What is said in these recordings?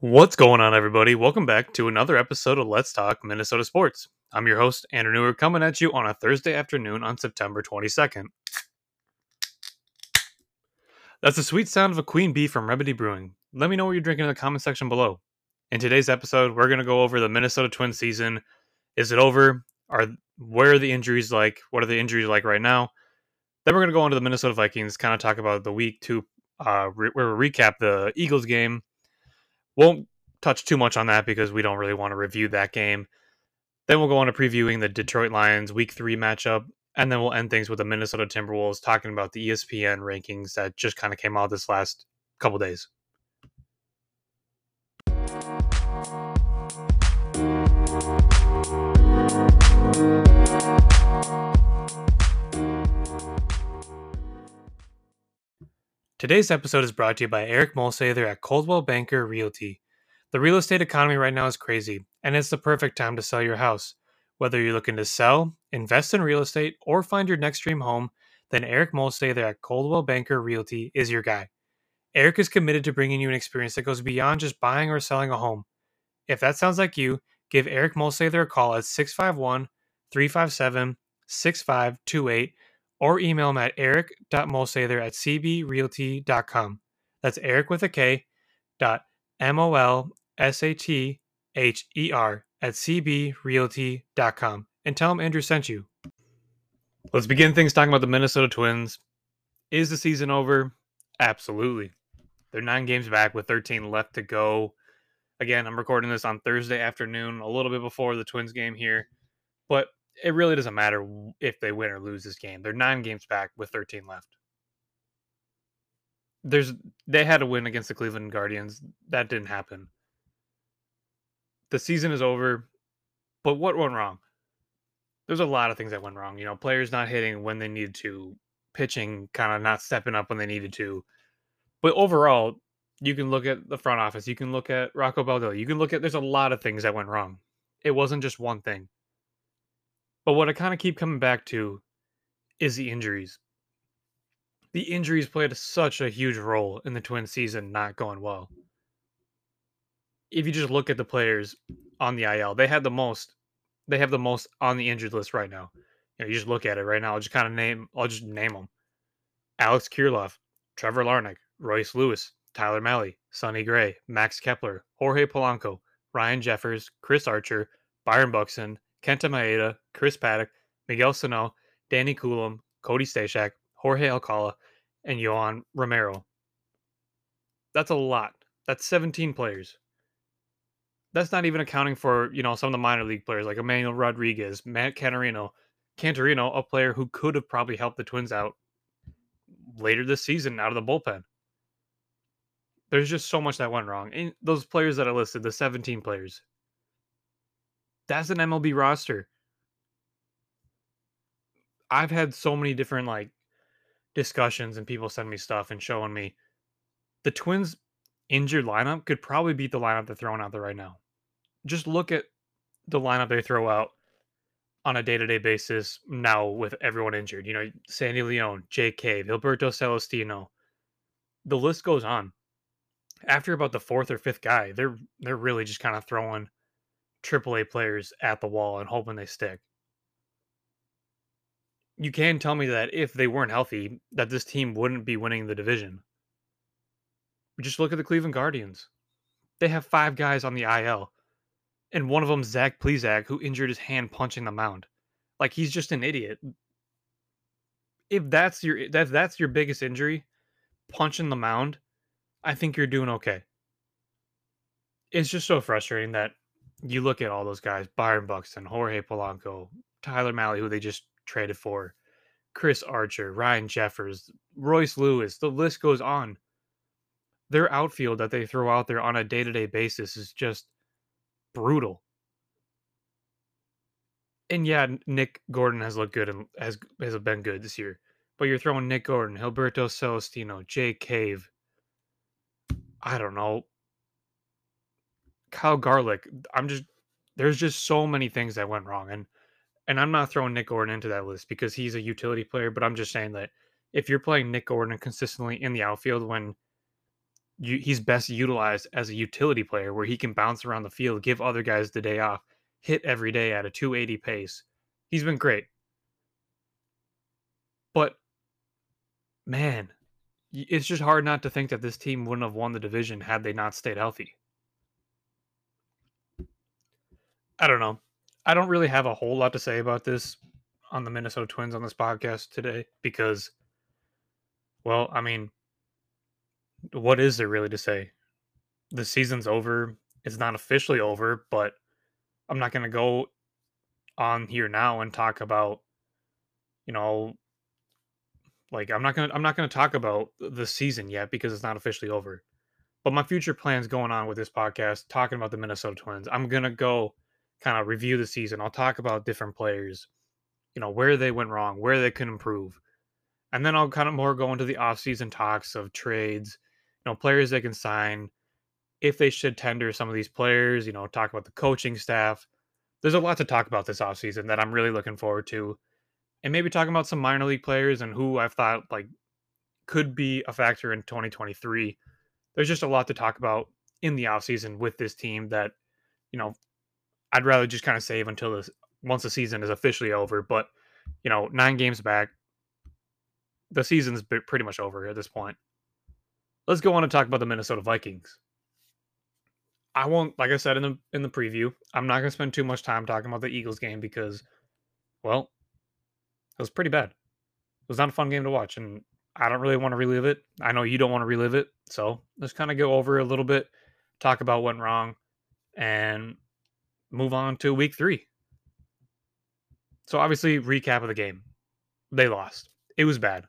What's going on, everybody? Welcome back to another episode of Let's Talk Minnesota Sports. I'm your host, Andrew Newer, coming at you on a Thursday afternoon on September 22nd. That's the sweet sound of a queen bee from Remedy Brewing. Let me know what you're drinking in the comment section below. In today's episode, we're going to go over the Minnesota Twins season. Is it over? Are where are the injuries like? What are the injuries like right now? Then we're going to go into the Minnesota Vikings, kind of talk about the week two, uh, re- recap the Eagles game won't touch too much on that because we don't really want to review that game. Then we'll go on to previewing the Detroit Lions week three matchup. And then we'll end things with the Minnesota Timberwolves talking about the ESPN rankings that just kind of came out this last couple days. Today's episode is brought to you by Eric Molsather at Coldwell Banker Realty. The real estate economy right now is crazy, and it's the perfect time to sell your house. Whether you're looking to sell, invest in real estate, or find your next dream home, then Eric Molsather at Coldwell Banker Realty is your guy. Eric is committed to bringing you an experience that goes beyond just buying or selling a home. If that sounds like you, give Eric Molsather a call at 651 357 6528 or email him at eric.molsather at cbrealty.com. That's Eric with a K dot M O L S A T H E R at cbrealty.com and tell him Andrew sent you. Let's begin things talking about the Minnesota Twins. Is the season over? Absolutely. They're nine games back with 13 left to go. Again, I'm recording this on Thursday afternoon, a little bit before the Twins game here. But it really doesn't matter if they win or lose this game. They're nine games back with 13 left. There's they had to win against the Cleveland Guardians. That didn't happen. The season is over. But what went wrong? There's a lot of things that went wrong. You know, players not hitting when they needed to, pitching kind of not stepping up when they needed to. But overall, you can look at the front office. You can look at Rocco Baldelli. You can look at there's a lot of things that went wrong. It wasn't just one thing. But what I kind of keep coming back to is the injuries. The injuries played such a huge role in the twin season not going well. If you just look at the players on the IL, they had the most. They have the most on the injured list right now. You know, you just look at it right now. I'll just kind of name. I'll just name them: Alex Kirilloff, Trevor Larnach, Royce Lewis, Tyler Mahle, Sonny Gray, Max Kepler, Jorge Polanco, Ryan Jeffers, Chris Archer, Byron Buxton, Kenta Maeda, Chris Paddack, Miguel Sano, Danny Coulombe, Cody Stashak, Jorge Alcala, and Yohan Romero. That's a lot. That's 17 players. That's not even accounting for, you know, some of the minor league players like Emmanuel Rodriguez, Matt Canterino, Canterino, a player who could have probably helped the Twins out later this season out of the bullpen. There's just so much that went wrong. And those players that I listed, the 17 players, that's an MLB roster. I've had so many different like discussions and people send me stuff and showing me the Twins injured lineup could probably beat the lineup they're throwing out there right now. Just look at the lineup they throw out on a day-to-day basis now with everyone injured. You know, Sandy Leon, Jake Cave, Celestino. The list goes on. After about the fourth or fifth guy, they're they're really just kind of throwing AAA players at the wall and hoping they stick. You can tell me that if they weren't healthy, that this team wouldn't be winning the division. Just look at the Cleveland Guardians. They have five guys on the IL, and one of them Zach Plesac, who injured his hand punching the mound. Like he's just an idiot. If that's your if that's your biggest injury, punching the mound, I think you're doing okay. It's just so frustrating that you look at all those guys Byron Buxton, Jorge Polanco, Tyler Mahle, who they just traded for, Chris Archer, Ryan Jeffers, Royce Lewis, the list goes on. Their outfield that they throw out there on a day to day basis is just brutal. And yeah, Nick Gordon has looked good and has has been good this year. But you're throwing Nick Gordon, Gilberto Celestino, Jake Cave. I don't know. Kyle Garlick. I'm just there's just so many things that went wrong, and and I'm not throwing Nick Gordon into that list because he's a utility player. But I'm just saying that if you're playing Nick Gordon consistently in the outfield when you, he's best utilized as a utility player where he can bounce around the field, give other guys the day off, hit every day at a 280 pace. He's been great. But man, it's just hard not to think that this team wouldn't have won the division had they not stayed healthy. I don't know. I don't really have a whole lot to say about this on the Minnesota Twins on this podcast today because, well, I mean, what is there really to say? The season's over. It's not officially over, but I'm not going to go on here now and talk about, you know, like I'm not going to I'm not going to talk about the season yet because it's not officially over. But my future plans going on with this podcast talking about the Minnesota Twins. I'm going to go kind of review the season. I'll talk about different players, you know, where they went wrong, where they could improve. And then I'll kind of more go into the offseason talks of trades, you know, players they can sign, if they should tender some of these players, you know, talk about the coaching staff. There's a lot to talk about this offseason that I'm really looking forward to and maybe talking about some minor league players and who I've thought like could be a factor in 2023. There's just a lot to talk about in the offseason with this team that, you know, I'd rather just kind of save until this once the season is officially over. But, you know, nine games back, the season's pretty much over at this point. Let's go on and talk about the Minnesota Vikings. I won't, like I said in the in the preview, I'm not going to spend too much time talking about the Eagles game because, well, it was pretty bad. It was not a fun game to watch, and I don't really want to relive it. I know you don't want to relive it, so let's kind of go over a little bit, talk about what went wrong, and move on to week three. So obviously, recap of the game. They lost. It was bad.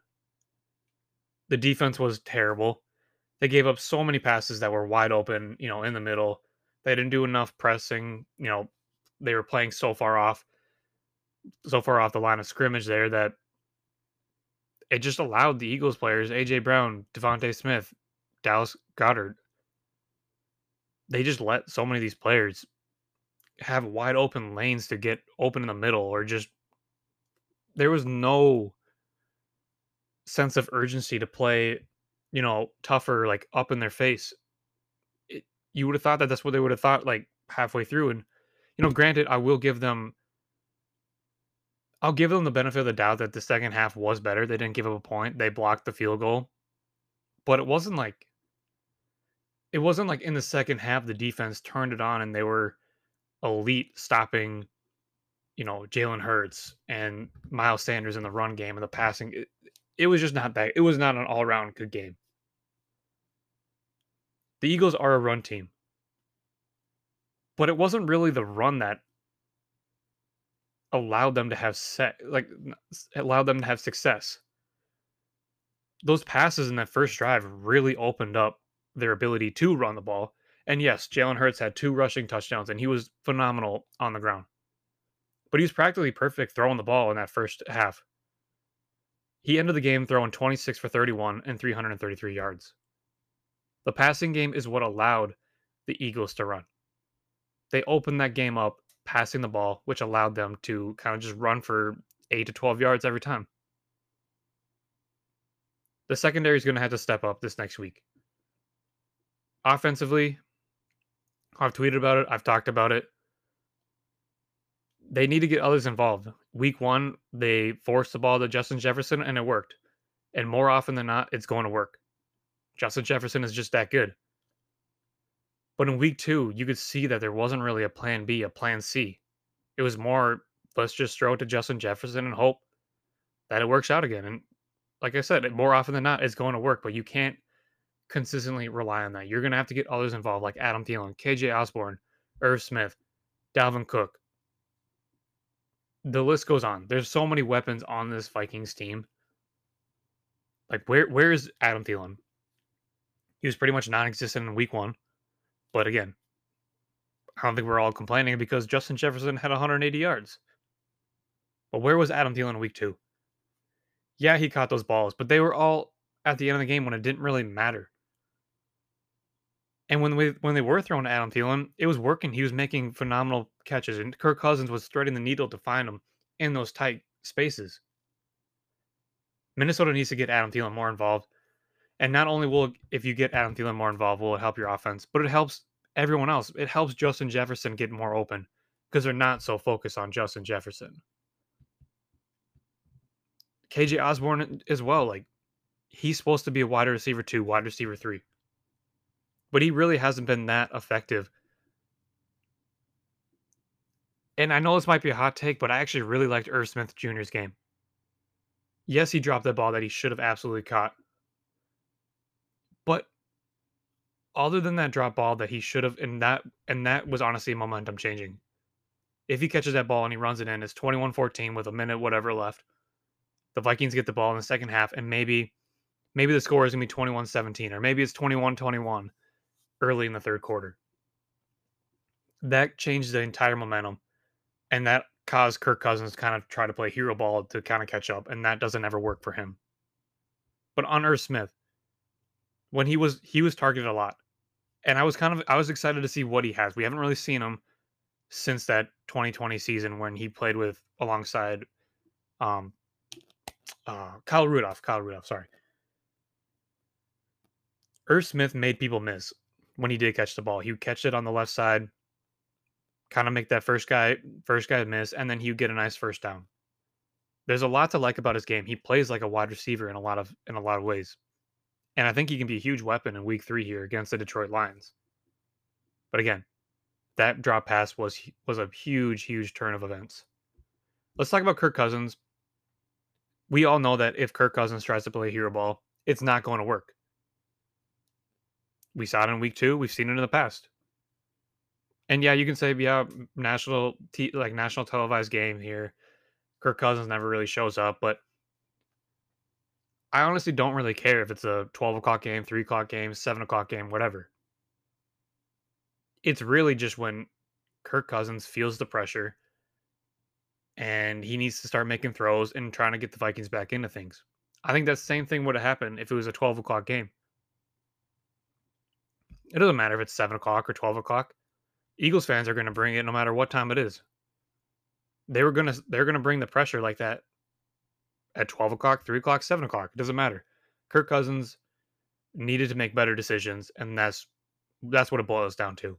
The defense was terrible. They gave up so many passes that were wide open, you know, in the middle. They didn't do enough pressing. You know, they were playing so far off so far off the line of scrimmage there that it just allowed the Eagles players, AJ Brown, DeVonta Smith, Dallas Goedert, they just let so many of these players have wide open lanes to get open in the middle or just there was no sense of urgency to play, you know, tougher, like up in their face. It, you would have thought that that's what they would have thought like halfway through. And, you know, granted, I will give them I'll give them the benefit of the doubt that the second half was better. They didn't give up a point. They blocked the field goal. But it wasn't like it wasn't like in the second half the defense turned it on and they were elite stopping, you know, Jalen Hurts and Miles Sanders in the run game and the passing. It, it was just not that. It was not an all around good game. The Eagles are a run team. But it wasn't really the run that allowed them to have set like allowed them to have success. Those passes in that first drive really opened up their ability to run the ball. And yes, Jalen Hurts had two rushing touchdowns and he was phenomenal on the ground. But he was practically perfect throwing the ball in that first half. He ended the game throwing 26 for 31 and 333 yards. The passing game is what allowed the Eagles to run. They opened that game up passing the ball, which allowed them to kind of just run for 8 to 12 yards every time. The secondary is going to have to step up this next week. Offensively, I've tweeted about it, I've talked about it. They need to get others involved. Week one, they forced the ball to Justin Jefferson and it worked. And more often than not, it's going to work. Justin Jefferson is just that good. But in week two, you could see that there wasn't really a plan B, a plan C. It was more, let's just throw it to Justin Jefferson and hope that it works out again. And like I said, more often than not, it's going to work, but you can't consistently rely on that. You're going to have to get others involved, like Adam Thielen, KJ Osborn, Irv Smith, Dalvin Cook. The list goes on. There's so many weapons on this Vikings team. Like, where where is Adam Thielen? He was pretty much non-existent in week one. But again, I don't think we're all complaining because Justin Jefferson had 180 yards. But where was Adam Thielen in week two? Yeah, he caught those balls, but they were all at the end of the game when it didn't really matter. And when we when they were throwing to Adam Thielen, it was working. He was making phenomenal catches, and Kirk Cousins was threading the needle to find him in those tight spaces. Minnesota needs to get Adam Thielen more involved. And not only will if you get Adam Thielen more involved, will it help your offense, but it helps everyone else. It helps Justin Jefferson get more open because they're not so focused on Justin Jefferson. KJ Osborn eh, as well, like he's supposed to be a wide receiver two, wide receiver three. But he really hasn't been that effective. And I know this might be a hot take, but I actually really liked Irv Smith Jr.'s game. Yes, he dropped that ball that he should have absolutely caught. But other than that drop ball that he should have, and that and that was honestly momentum changing. If he catches that ball and he runs it in, it's 21-14 with a minute whatever left. The Vikings get the ball in the second half, and maybe maybe the score is gonna be 21-17, or maybe it's 21-21 early in the third quarter. That changed the entire momentum. And that caused Kirk Cousins to kind of try to play hero ball to kind of catch up, and that doesn't ever work for him. But on Irv Smith, when he was he was targeted a lot and I was kind of I was excited to see what he has. We haven't really seen him since that 2020 season when he played with alongside um uh Kyle Rudolph. Kyle Rudolph, sorry. Irv Smith made people miss when he did catch the ball. He would catch it on the left side, kind of make that first guy first guy miss, and then he would get a nice first down. There's a lot to like about his game. He plays like a wide receiver in a lot of in a lot of ways. And I think he can be a huge weapon in week three here against the Detroit Lions. But again, that drop pass was was a huge, huge turn of events. Let's talk about Kirk Cousins. We all know that if Kirk Cousins tries to play hero ball, it's not going to work. We saw it in week two. We've seen it in the past. And yeah, you can say, yeah, national like national televised game here. Kirk Cousins never really shows up, but I honestly don't really care if it's a 12 o'clock game, 3 o'clock game, 7 o'clock game, whatever. It's really just when Kirk Cousins feels the pressure and he needs to start making throws and trying to get the Vikings back into things. I think that same thing would have happened if it was a 12 o'clock game. It doesn't matter if it's 7 o'clock or 12 o'clock. Eagles fans are going to bring it no matter what time it is. They were going to they're going to bring the pressure like that at 12 o'clock, 3 o'clock, 7 o'clock. It doesn't matter. Kirk Cousins needed to make better decisions, and that's that's what it boils down to.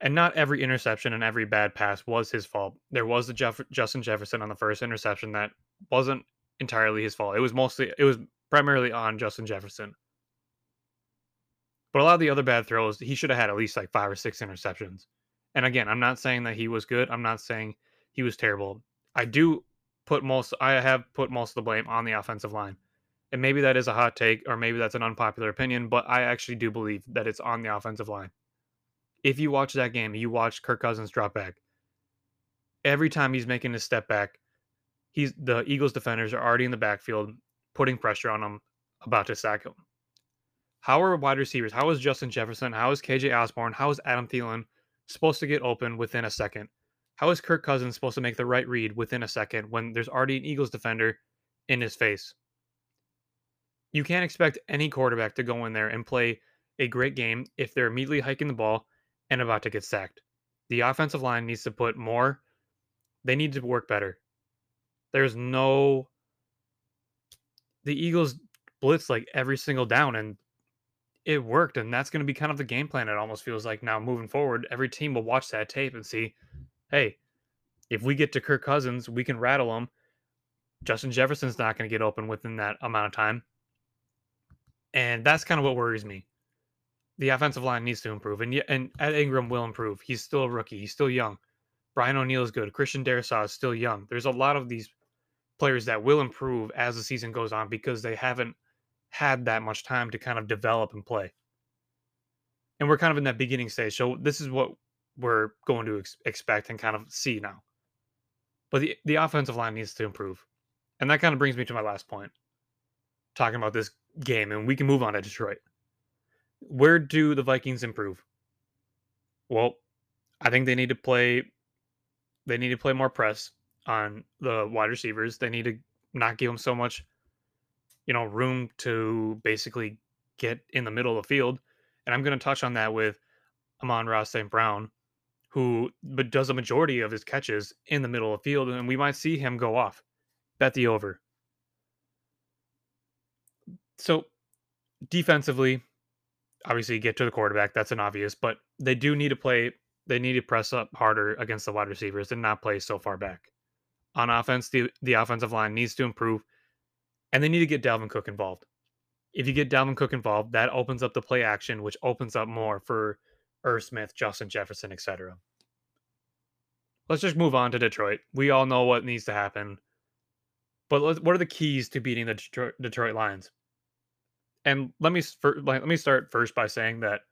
And not every interception and every bad pass was his fault. There was the Jeff- Justin Jefferson on the first interception that wasn't entirely his fault. It was mostly it was primarily on Justin Jefferson. But a lot of the other bad throws, he should have had at least like five or six interceptions. And again, I'm not saying that he was good. I'm not saying he was terrible. I do put most I have put most of the blame on the offensive line. And maybe that is a hot take or maybe that's an unpopular opinion, but I actually do believe that it's on the offensive line. If you watch that game, you watch Kirk Cousins drop back. Every time he's making a step back, he's the Eagles defenders are already in the backfield putting pressure on him about to sack him. How are wide receivers? How is Justin Jefferson? How is KJ Osborn? How is Adam Thielen supposed to get open within a second? How is Kirk Cousins supposed to make the right read within a second when there's already an Eagles defender in his face? You can't expect any quarterback to go in there and play a great game if they're immediately hiking the ball and about to get sacked. The offensive line needs to put more, they need to work better. There's no. The Eagles blitz like every single down and it worked. And that's going to be kind of the game plan. It almost feels like now moving forward, every team will watch that tape and see hey, if we get to Kirk Cousins, we can rattle him. Justin Jefferson's not going to get open within that amount of time. And that's kind of what worries me. The offensive line needs to improve. And and Ed Ingram will improve. He's still a rookie. He's still young. Brian O'Neill is good. Christian Darrisaw is still young. There's a lot of these players that will improve as the season goes on because they haven't had that much time to kind of develop and play. And we're kind of in that beginning stage. So this is what we're going to ex- expect and kind of see now. But the the offensive line needs to improve, and that kind of brings me to my last point, talking about this game, and we can move on to Detroit. Where do the Vikings improve? Well, I think they need to play. They need to play more press on the wide receivers. They need to not give them so much, you know, room to basically get in the middle of the field. And I'm going to touch on that with Amon-Ra St. Brown, who but does a majority of his catches in the middle of the field, and we might see him go off. Bet the over. So defensively, obviously get to the quarterback. That's an obvious, but they do need to play. They need to press up harder against the wide receivers and not play so far back. On offense, the the offensive line needs to improve, and they need to get Dalvin Cook involved. If you get Dalvin Cook involved, that opens up the play action, which opens up more for Irv Smith, Justin Jefferson, etc. Let's just move on to Detroit. We all know what needs to happen. But what are the keys to beating the Detroit, Detroit Lions? And let me let me start first by saying that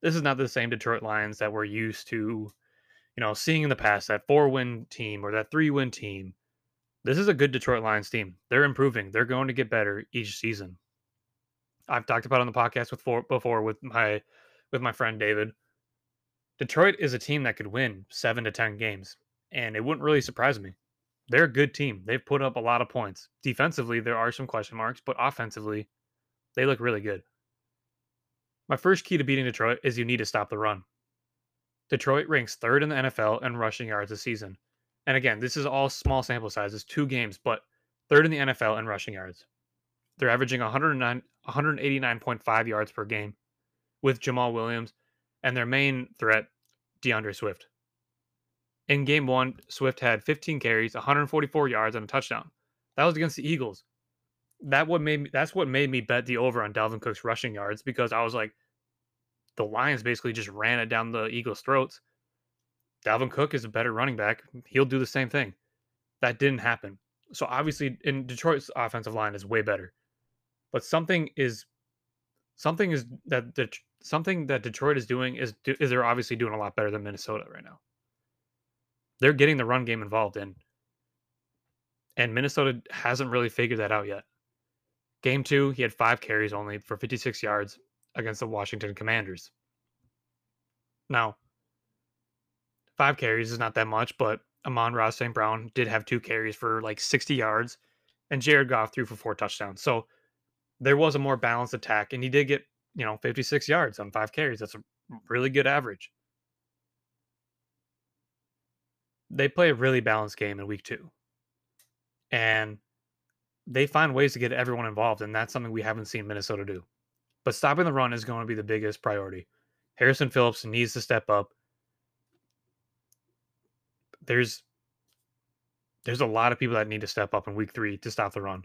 this is not the same Detroit Lions that we're used to, you know, seeing in the past. That four win team or that three win team. This is a good Detroit Lions team. They're improving. They're going to get better each season. I've talked about on the podcast four, before with my with my friend David. Detroit is a team that could win seven to ten games, and it wouldn't really surprise me. They're a good team. They've put up a lot of points. Defensively, there are some question marks, but offensively, they look really good. My first key to beating Detroit is you need to stop the run. Detroit ranks third in the NFL in rushing yards this season. And again, this is all small sample sizes, two games, but third in the NFL in rushing yards. They're averaging 109, 189.5 yards per game with Jamaal Williams and their main threat, D'Andre Swift. In game one, Swift had 15 carries, 144 yards, and a touchdown. That was against the Eagles that what made me that's what made me bet the over on Dalvin Cook's rushing yards because I was like, the Lions basically just ran it down the Eagles' throats. Dalvin Cook is a better running back. He'll do the same thing. That didn't happen. So obviously, in Detroit's offensive line is way better, but something is something is that the something that Detroit is doing is is they're obviously doing a lot better than Minnesota right now. They're getting the run game involved in, and Minnesota hasn't really figured that out yet. Game two, he had five carries only for 56 yards against the Washington Commanders. Now, five carries is not that much, but Amon-Ra St. Brown did have two carries for like 60 yards, and Jared Goff threw for four touchdowns. So there was a more balanced attack, and he did get, you know, 56 yards on five carries. That's a really good average. They play a really balanced game in week two. And they find ways to get everyone involved, and that's something we haven't seen Minnesota do. But stopping the run is going to be the biggest priority. Harrison Phillips needs to step up. There's there's a lot of people that need to step up in week three to stop the run.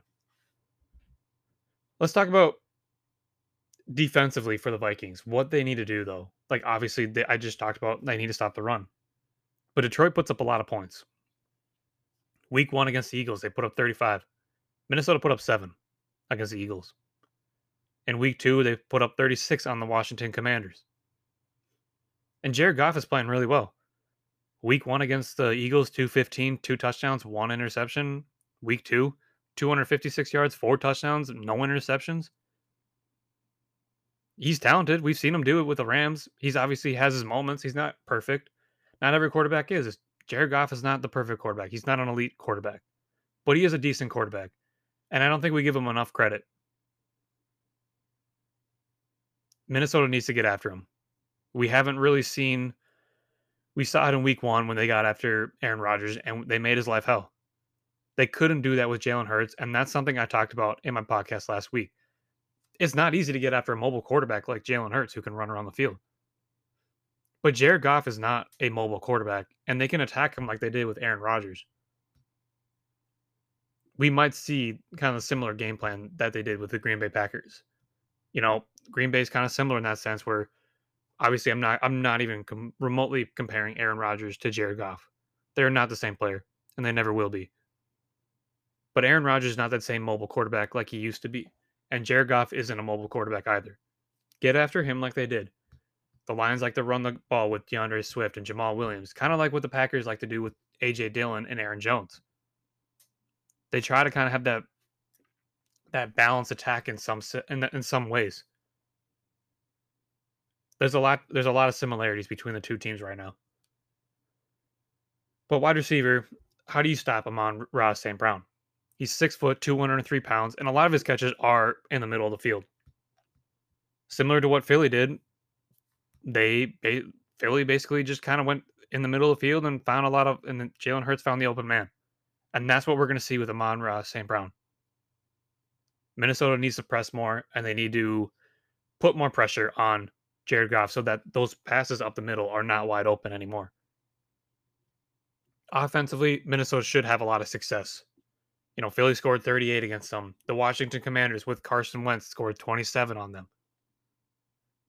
Let's talk about defensively for the Vikings. What they need to do though. Like obviously they, I just talked about they need to stop the run. But Detroit puts up a lot of points. Week 1 against the Eagles, they put up 35. Minnesota put up seven against the Eagles. In week two, they put up 36 on the Washington Commanders. And Jared Goff is playing really well. Week one against the Eagles, 215, two touchdowns, one interception. Week two, 256 yards, four touchdowns, no interceptions. He's talented. We've seen him do it with the Rams. He's obviously has his moments. He's not perfect. Not every quarterback is. Jared Goff is not the perfect quarterback. He's not an elite quarterback, but he is a decent quarterback. And I don't think we give him enough credit. Minnesota needs to get after him. We haven't really seen. We saw it in week one when they got after Aaron Rodgers and they made his life hell. They couldn't do that with Jalen Hurts. And that's something I talked about in my podcast last week. It's not easy to get after a mobile quarterback like Jalen Hurts who can run around the field. But Jared Goff is not a mobile quarterback, and they can attack him like they did with Aaron Rodgers we might see kind of a similar game plan that they did with the Green Bay Packers. You know, Green Bay is kind of similar in that sense where obviously I'm not I'm not even com- remotely comparing Aaron Rodgers to Jared Goff. They're not the same player and they never will be. But Aaron Rodgers is not that same mobile quarterback like he used to be. And Jared Goff isn't a mobile quarterback either. Get after him like they did. The Lions like to run the ball with D'Andre Swift and Jamaal Williams, kind of like what the Packers like to do with AJ Dillon and Aaron Jones they try to kind of have that that balanced attack in some in, in some ways. There's a lot there's a lot of similarities between the two teams right now. But wide receiver, how do you stop Amon-Ra St. Brown? He's six foot, 203 pounds, and a lot of his catches are in the middle of the field. Similar to what Philly did, they Philly basically just kind of went in the middle of the field and found a lot of, and then Jalen Hurts found the open man. And that's what we're going to see with Amon-Ra St. Brown. Minnesota needs to press more and they need to put more pressure on Jared Goff so that those passes up the middle are not wide open anymore. Offensively, Minnesota should have a lot of success. You know, Philly scored 38 against them. The Washington Commanders with Carson Wentz scored 27 on them.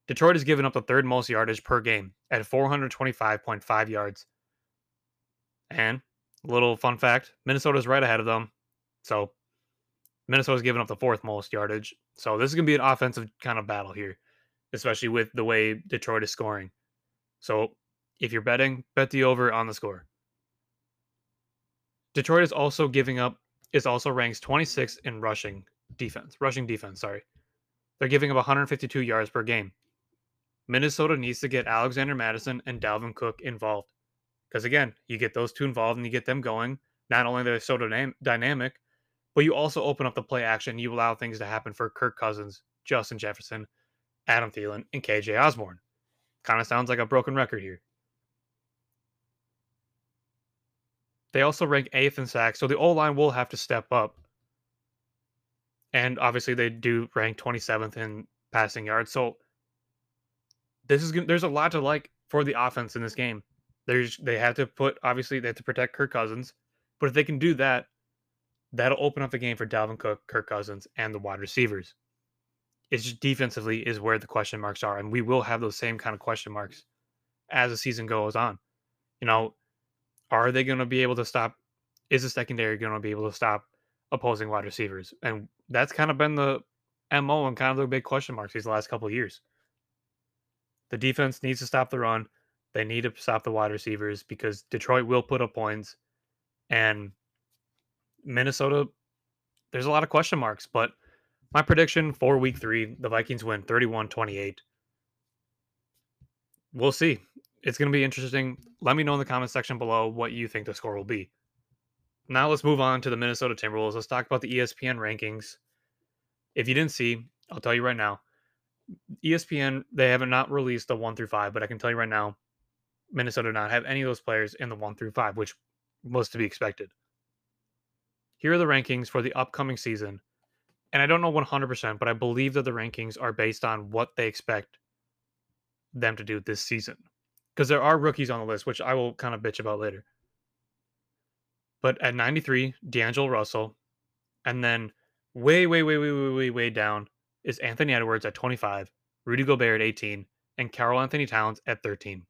Detroit has given up the third most yardage per game at 425.5 yards. And little fun fact Minnesota's right ahead of them. So Minnesota's given up the fourth most yardage. So this is going to be an offensive kind of battle here, especially with the way Detroit is scoring. So if you're betting, bet the over on the score. Detroit is also giving up is also ranks 26th in rushing defense. Rushing defense, sorry. They're giving up 152 yards per game. Minnesota needs to get Alexander Mattison and Dalvin Cook involved. Because again, you get those two involved and you get them going. Not only they're so dynam- dynamic, but you also open up the play action. You allow things to happen for Kirk Cousins, Justin Jefferson, Adam Thielen, and KJ Osborn. Kind of sounds like a broken record here. They also rank eighth in sacks, so the O line will have to step up. And obviously, they do rank 27th in passing yards. So this is there's a lot to like for the offense in this game. There's they have to put obviously they have to protect Kirk Cousins, but if they can do that, that'll open up the game for Dalvin Cook, Kirk Cousins, and the wide receivers. It's just defensively is where the question marks are, and we will have those same kind of question marks as the season goes on. You know, are they going to be able to stop? Is the secondary going to be able to stop opposing wide receivers? And that's kind of been the mo and kind of the big question marks these last couple years. The defense needs to stop the run. They need to stop the wide receivers because Detroit will put up points. And Minnesota, there's a lot of question marks. But my prediction for week three, the Vikings win 31 28. We'll see. It's going to be interesting. Let me know in the comment section below what you think the score will be. Now let's move on to the Minnesota Timberwolves. Let's talk about the ESPN rankings. If you didn't see, I'll tell you right now. ESPN, they have not released the one through five, but I can tell you right now, Minnesota not have any of those players in the one through five, which was to be expected. Here are the rankings for the upcoming season. And I don't know 100%, but I believe that the rankings are based on what they expect them to do this season. Because there are rookies on the list, which I will kind of bitch about later. But at 93, D'Angelo Russell. And then way, way, way, way, way, way, way down is Anthony Edwards at 25, Rudy Gobert at 18, and Karl-Anthony Towns at 13.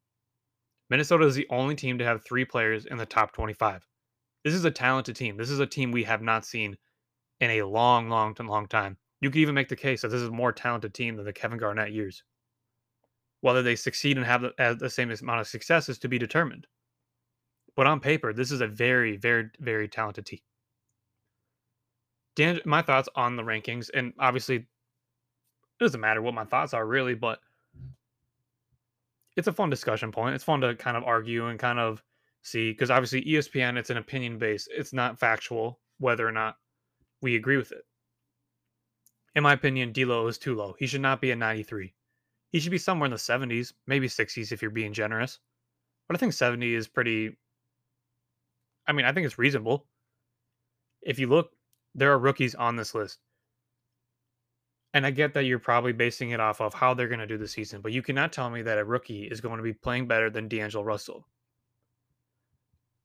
Minnesota is the only team to have three players in the top 25. This is a talented team. This is a team we have not seen in a long, long, long time. You could even make the case that this is a more talented team than the Kevin Garnett years. Whether they succeed and have the, the same amount of success is to be determined. But on paper, this is a very, very, very talented team. Dan, my thoughts on the rankings, and obviously, it doesn't matter what my thoughts are really, but it's a fun discussion point. It's fun to kind of argue and kind of see because obviously ESPN it's an opinion based. It's not factual whether or not we agree with it. In my opinion, D'Lo is too low. He should not be at 93. He should be somewhere in the 70s, maybe 60s if you're being generous. But I think 70 is pretty. I mean, I think it's reasonable. If you look, there are rookies on this list. And I get that you're probably basing it off of how they're going to do the season, but you cannot tell me that a rookie is going to be playing better than D'Angelo Russell.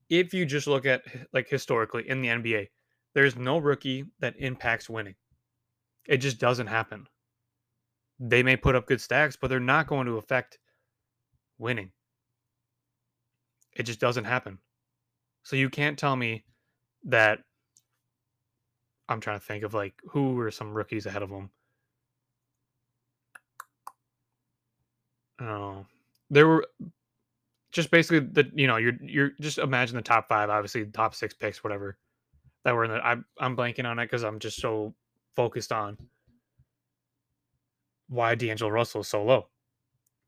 If you just look at like historically in the NBA, there's no rookie that impacts winning. It just doesn't happen. They may put up good stacks, but they're not going to affect winning. It just doesn't happen. So you can't tell me that I'm trying to think of like who were some rookies ahead of them. Oh, there were just basically the you know you're you're just imagine the top five, obviously top six picks, whatever that were in the. I'm I'm blanking on it because I'm just so focused on why D'Angelo Russell is so low.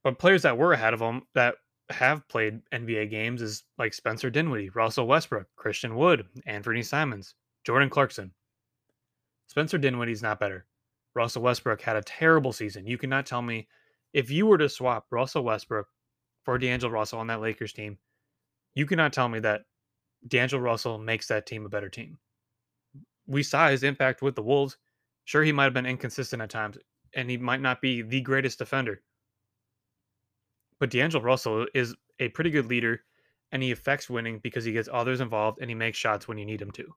But players that were ahead of him that have played NBA games is like Spencer Dinwiddie, Russell Westbrook, Christian Wood, Anthony Simons, Jordan Clarkson. Spencer Dinwiddie's not better. Russell Westbrook had a terrible season. You cannot tell me if you were to swap Russell Westbrook for D'Angelo Russell on that Lakers team, you cannot tell me that D'Angelo Russell makes that team a better team. We saw his impact with the Wolves. Sure, he might have been inconsistent at times. and he might not be the greatest defender. But D'Angelo Russell is a pretty good leader and he affects winning because he gets others involved and he makes shots when you need him to.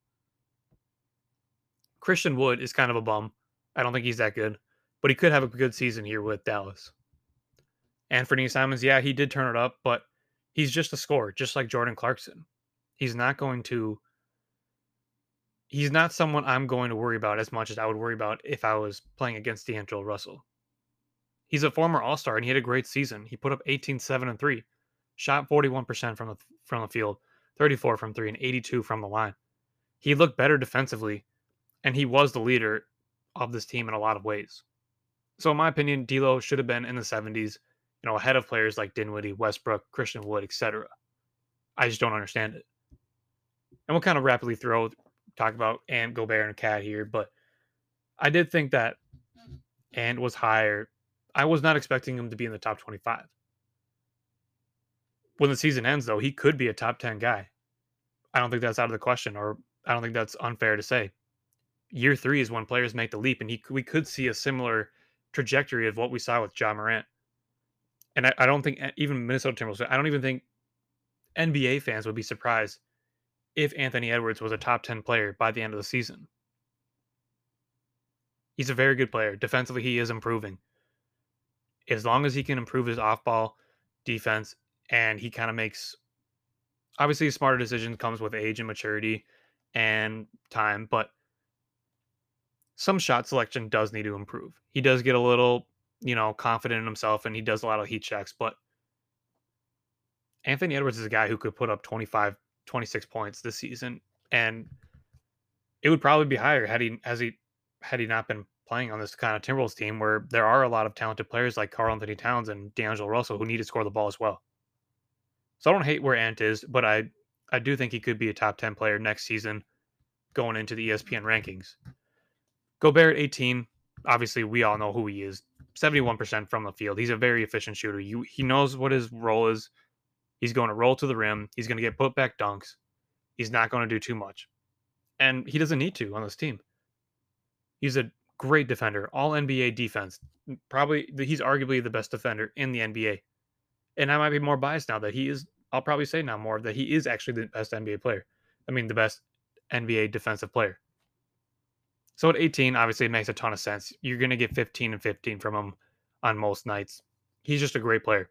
Christian Wood is kind of a bum. I don't think he's that good, but he could have a good season here with Dallas. Anthony Simons, yeah, he did turn it up, but he's just a scorer, just like Jordan Clarkson. He's not going to he's not someone I'm going to worry about as much as I would worry about if I was playing against D'Angelo Russell. He's a former All-Star and he had a great season. He put up 18, 7, and 3 shot 41% from the from the field, 34 from 3 and 82 from the line. He looked better defensively and he was the leader of this team in a lot of ways. So in my opinion, D'Lo should have been in the 70s, you know, ahead of players like Dinwiddie, Westbrook, Christian Wood, etc. I just don't understand it. And we'll kind of rapidly throw talk about Ant, Gobert, and KAT here, but I did think that mm-hmm. Ant was higher. I was not expecting him to be in the top 25 when the season ends, though, he could be a top 10 guy. I don't think that's out of the question, or I don't think that's unfair to say. Year three is when players make the leap, and he we could see a similar trajectory of what we saw with Ja Morant. And I, I don't think even Minnesota Timberwolves, I don't even think NBA fans would be surprised if Anthony Edwards was a top 10 player by the end of the season. He's a very good player. Defensively, he is improving. As long as he can improve his off ball defense and he kind of makes obviously smarter decisions comes with age and maturity and time, but some shot selection does need to improve. He does get a little, you know, confident in himself and he does a lot of heat checks, but Anthony Edwards is a guy who could put up 25, 26 points this season and it would probably be higher had he has he had he not been playing on this kind of Timberwolves team where there are a lot of talented players like Karl-Anthony Towns and D'Angelo Russell who need to score the ball as well. So I don't hate where Ant is, but I I do think he could be a top 10 player next season going into the ESPN rankings. Gobert at 18, obviously we all know who he is. 71% from the field. He's a very efficient shooter. You, he knows what his role is. He's going to roll to the rim. He's going to get put back dunks. He's not going to do too much. And he doesn't need to on this team. He's a great defender, all NBA defense. Probably he's arguably the best defender in the NBA and I might be more biased now that he is. I'll probably say now more that he is actually the best NBA player. I mean, the best NBA defensive player. So at 18, obviously, it makes a ton of sense. You're going to get 15 and 15 from him on most nights. He's just a great player.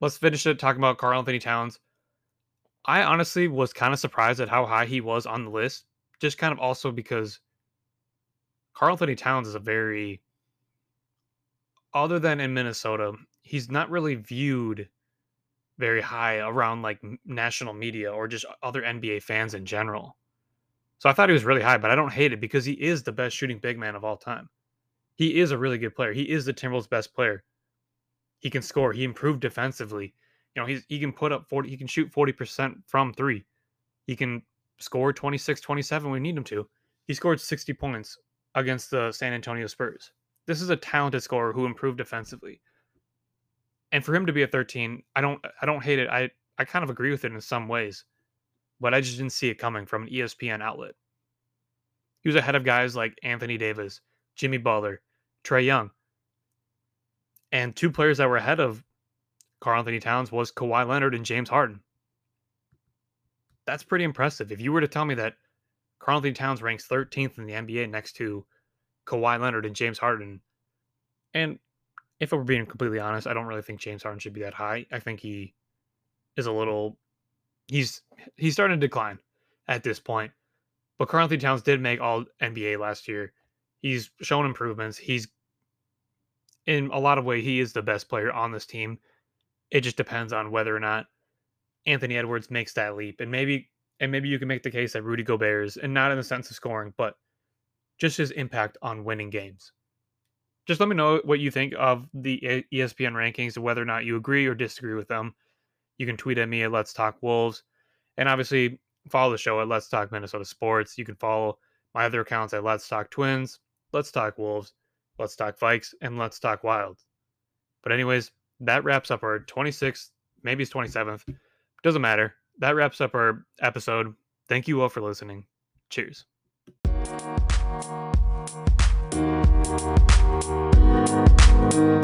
Let's finish it talking about Karl-Anthony Towns. I honestly was kind of surprised at how high he was on the list, just kind of also because Karl-Anthony Towns is a very, other than in Minnesota, he's not really viewed very high around like national media or just other NBA fans in general. So I thought he was really high, but I don't hate it because he is the best shooting big man of all time. He is a really good player. He is the Timberwolves' best player. He can score. He improved defensively. You know, he's he can put up 40, he can shoot 40% from 3. He can score 26, 27 when we need him to. He scored 60 points against the San Antonio Spurs. This is a talented scorer who improved defensively and for him to be a 13, I don't I don't hate it. I I kind of agree with it in some ways, but I just didn't see it coming from an ESPN outlet. He was ahead of guys like Anthony Davis, Jimmy Butler, Trae Young, and two players that were ahead of Karl-Anthony Towns was Kawhi Leonard and James Harden. That's pretty impressive. If you were to tell me that Karl-Anthony Towns ranks 13th in the NBA next to Kawhi Leonard and James Harden, and if we're being completely honest, I don't really think James Harden should be that high. I think he is a little he's he's starting to decline at this point. But Karl-Anthony Towns did make all NBA last year. He's shown improvements. He's in a lot of way he is the best player on this team. It just depends on whether or not Anthony Edwards makes that leap. And maybe and maybe you can make the case that Rudy Gobert is, and not in the sense of scoring, but just his impact on winning games just let me know what you think of the ESPN rankings, and whether or not you agree or disagree with them. You can tweet at me at Let's Talk Wolves. And obviously, follow the show at Let's Talk Minnesota Sports. You can follow my other accounts at Let's Talk Twins, Let's Talk Wolves, Let's Talk Vikes, and Let's Talk Wild. But, anyways, that wraps up our 26th, maybe it's 27th. Doesn't matter. That wraps up our episode. Thank you all for listening. Cheers. Bye.